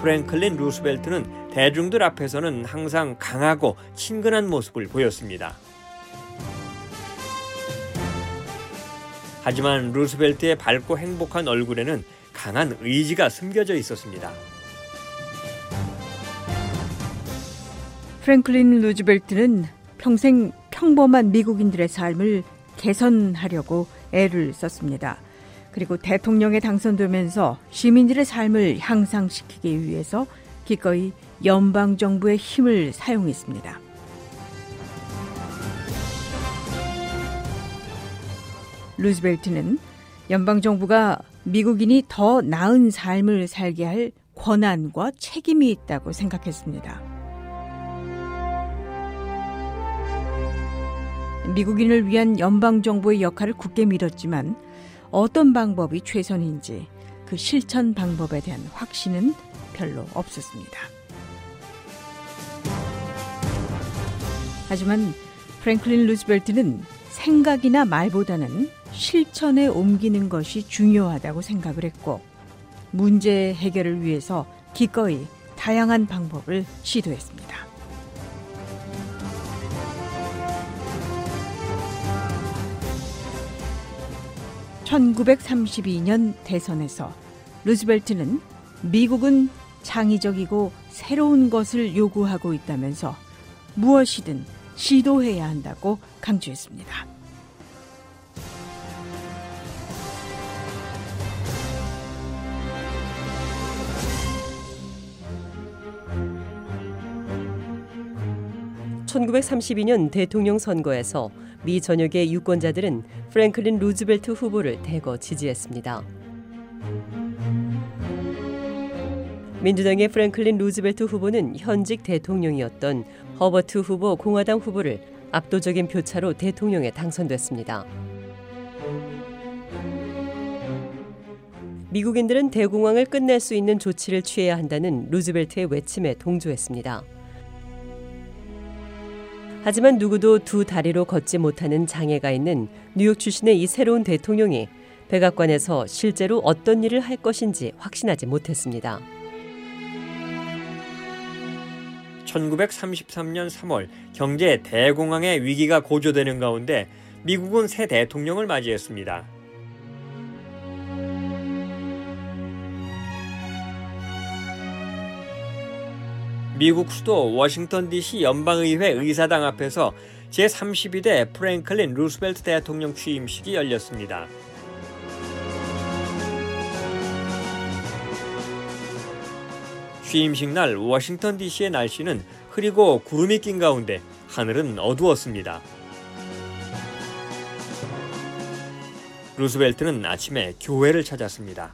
프랭클린 루스벨트는 대중들 앞에서는 항상 강하고 친근한 모습을 보였습니다. 하지만 루스벨트의 밝고 행복한 얼굴에는 강한 의지가 숨겨져 있었습니다. 프랭클린 루즈벨트는 평생 평범한 미국인들의 삶을 개선하려고 애를 썼습니다. 그리고 대통령에 당선되면서 시민들의 삶을 향상시키기 위해서 기꺼이 연방 정부의 힘을 사용했습니다. 루즈벨트는 연방 정부가 미국인이 더 나은 삶을 살게 할 권한과 책임이 있다고 생각했습니다. 미국인을 위한 연방 정부의 역할을 굳게 믿었지만 어떤 방법이 최선인지 그 실천 방법에 대한 확신은 별로 없었습니다. 하지만 프랭클린 루즈벨트는 생각이나 말보다는 실천에 옮기는 것이 중요하다고 생각을 했고 문제 해결을 위해서 기꺼이 다양한 방법을 시도했습니다. 1932년 대선에서 루즈벨트는 미국은 창의적이고 새로운 것을 요구하고 있다면서 무엇이든 시도해야 한다고 강조했습니다. (1932년) 대통령 선거에서 미 전역의 유권자들은 프랭클린 루즈벨트 후보를 대거 지지했습니다. 민주당의 프랭클린 루즈벨트 후보는 현직 대통령이었던 허버트 후버 공화당 후보를 압도적인 표차로 대통령에 당선됐습니다. 미국인들은 대공황을 끝낼 수 있는 조치를 취해야 한다는 루즈벨트의 외침에 동조했습니다. 하지만 누구도 두 다리로 걷지 못하는 장애가 있는 뉴욕 출신의 이 새로운 대통령이 백악관에서 실제로 어떤 일을 할 것인지 확신하지 못했습니다. 1933년 3월 경제 대공황의 위기가 고조되는 가운데 미국은 새 대통령을 맞이했습니다. 미국 수도 워싱턴 DC 연방의회 의사당 앞에서 제32대 프랭클린 루스벨트 대통령 취임식이 열렸습니다. 취임식 날 워싱턴 DC의 날씨는 흐리고 구름이 낀 가운데 하늘은 어두웠습니다. 루스벨트는 아침에 교회를 찾았습니다.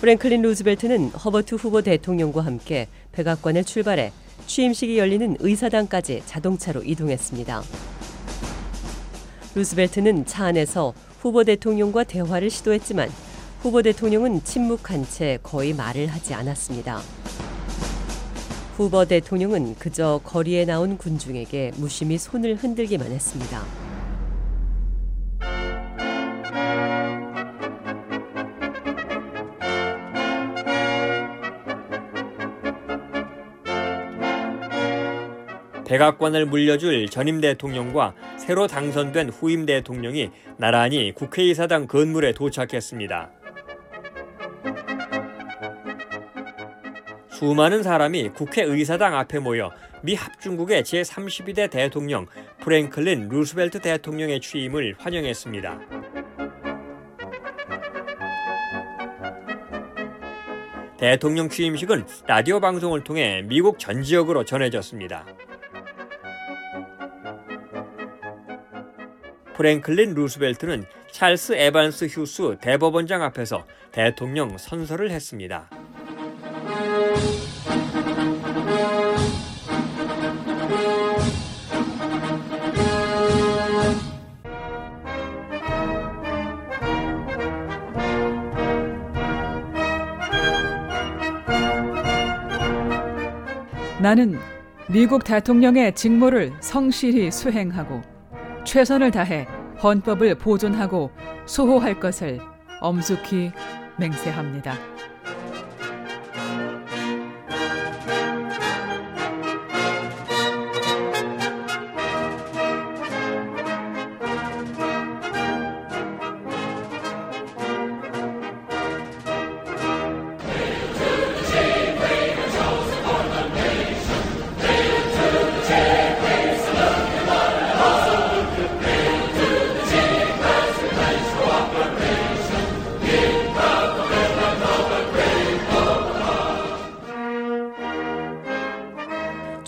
프랭클린 루즈벨트는 허버트 후보 대통령과 함께 백악관을 출발해 취임식이 열리는 의사당까지 자동차로 이동했습니다. 루즈벨트는 차 안에서 후보 대통령과 대화를 시도했지만 후보 대통령은 침묵한 채 거의 말을 하지 않았습니다. 후보 대통령은 그저 거리에 나온 군중에게 무심히 손을 흔들기만 했습니다. 백악관을 물려줄 전임 대통령과 새로 당선된 후임 대통령이 나란히 국회의사당 건물에 도착했습니다. 수많은 사람이 국회의사당 앞에 모여 미 합중국의 제32대 대통령 프랭클린 루스벨트 대통령의 취임을 환영했습니다. 대통령 취임식은 라디오 방송을 통해 미국 전 지역으로 전해졌습니다. 프랭클린 루스벨트는 찰스 에반스 휴스 대법원장 앞에서 대통령 선서를 했습니다. 나는 미국 대통령의 직무를 성실히 수행하고 최선을 다해 헌법을 보존하고 수호할 것을 엄숙히 맹세합니다.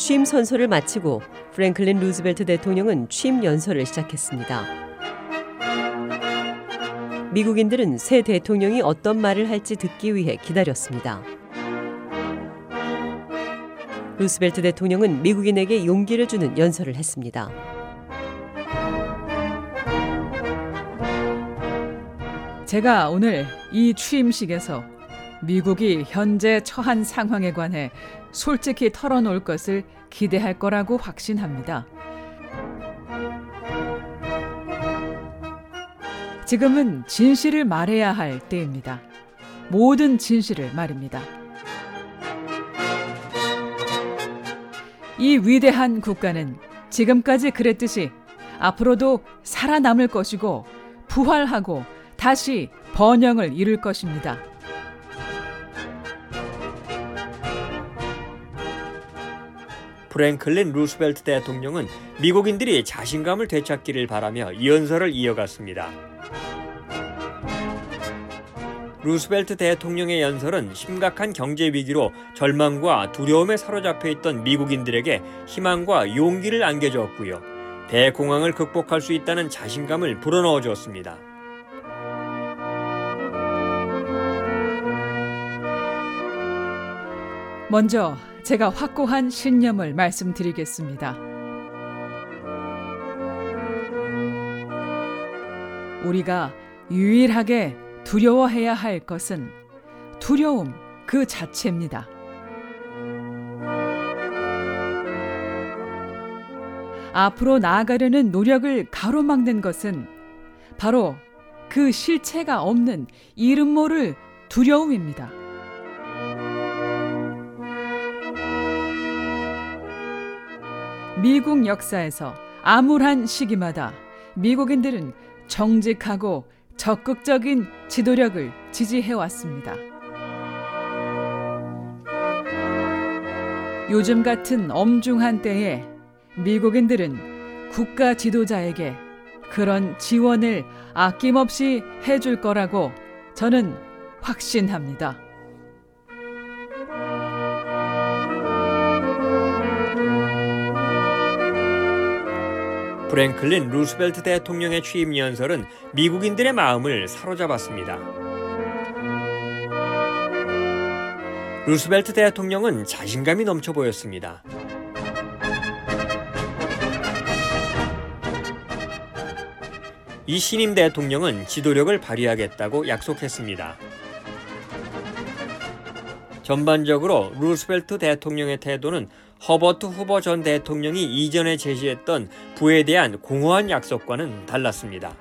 취임 선서를 마치고 프랭클린 루즈벨트 대통령은 취임 연설을 시작했습니다. 미국인들은 새 대통령이 어떤 말을 할지 듣기 위해 기다렸습니다. 루스벨트 대통령은 미국인에게 용기를 주는 연설을 했습니다. 제가 오늘 이 취임식에서 미국이 현재 처한 상황에 관해 솔직히 털어놓을 것을 기대할 거라고 확신합니다. 지금은 진실을 말해야 할 때입니다. 모든 진실을 말입니다. 이 위대한 국가는 지금까지 그랬듯이 앞으로도 살아남을 것이고 부활하고 다시 번영을 이룰 것입니다. 프랭클린 루스벨트 대통령은 미국인들이 자신감을 되찾기를 바라며 연설을 이어갔습니다. 루스벨트 대통령의 연설은 심각한 경제 위기로 절망과 두려움에 사로잡혀 있던 미국인들에게 희망과 용기를 안겨주었고요. 대공황을 극복할 수 있다는 자신감을 불어넣어 주었습니다. 먼저 제가 확고한 신념을 말씀드리겠습니다. 우리가 유일하게 두려워해야 할 것은 두려움 그 자체입니다. 앞으로 나아가려는 노력을 가로막는 것은 바로 그 실체가 없는 이름 모를 두려움입니다. 미국 역사에서 암울한 시기마다 미국인들은 정직하고 적극적인 지도력을 지지해왔습니다. 요즘 같은 엄중한 때에 미국인들은 국가 지도자에게 그런 지원을 아낌없이 해줄 거라고 저는 확신합니다. 프랭클린 루스벨트 대통령의 취임 연설은 미국인들의 마음을 사로잡았습니다. 루스벨트 대통령은 자신감이 넘쳐 보였습니다. 이 신임 대통령은 지도력을 발휘하겠다고 약속했습니다. 전반적으로 루스벨트 대통령의 태도는 허버트 후버 전 대통령이 이전에 제시했던 부에 대한 공허한 약속과는 달랐습니다.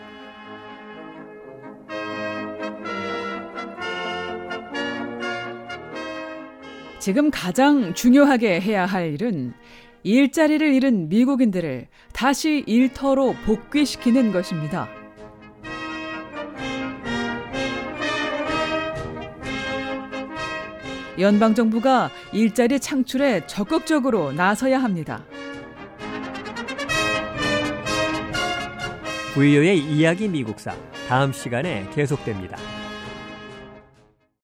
지금 가장 중요하게 해야 할 일은 일자리를 잃은 미국인들을 다시 일터로 복귀시키는 것입니다. 연방 정부가 일자리 창출에 적극적으로 나서야 합니다. 부유의 이야기 미국사 다음 시간에 계속됩니다.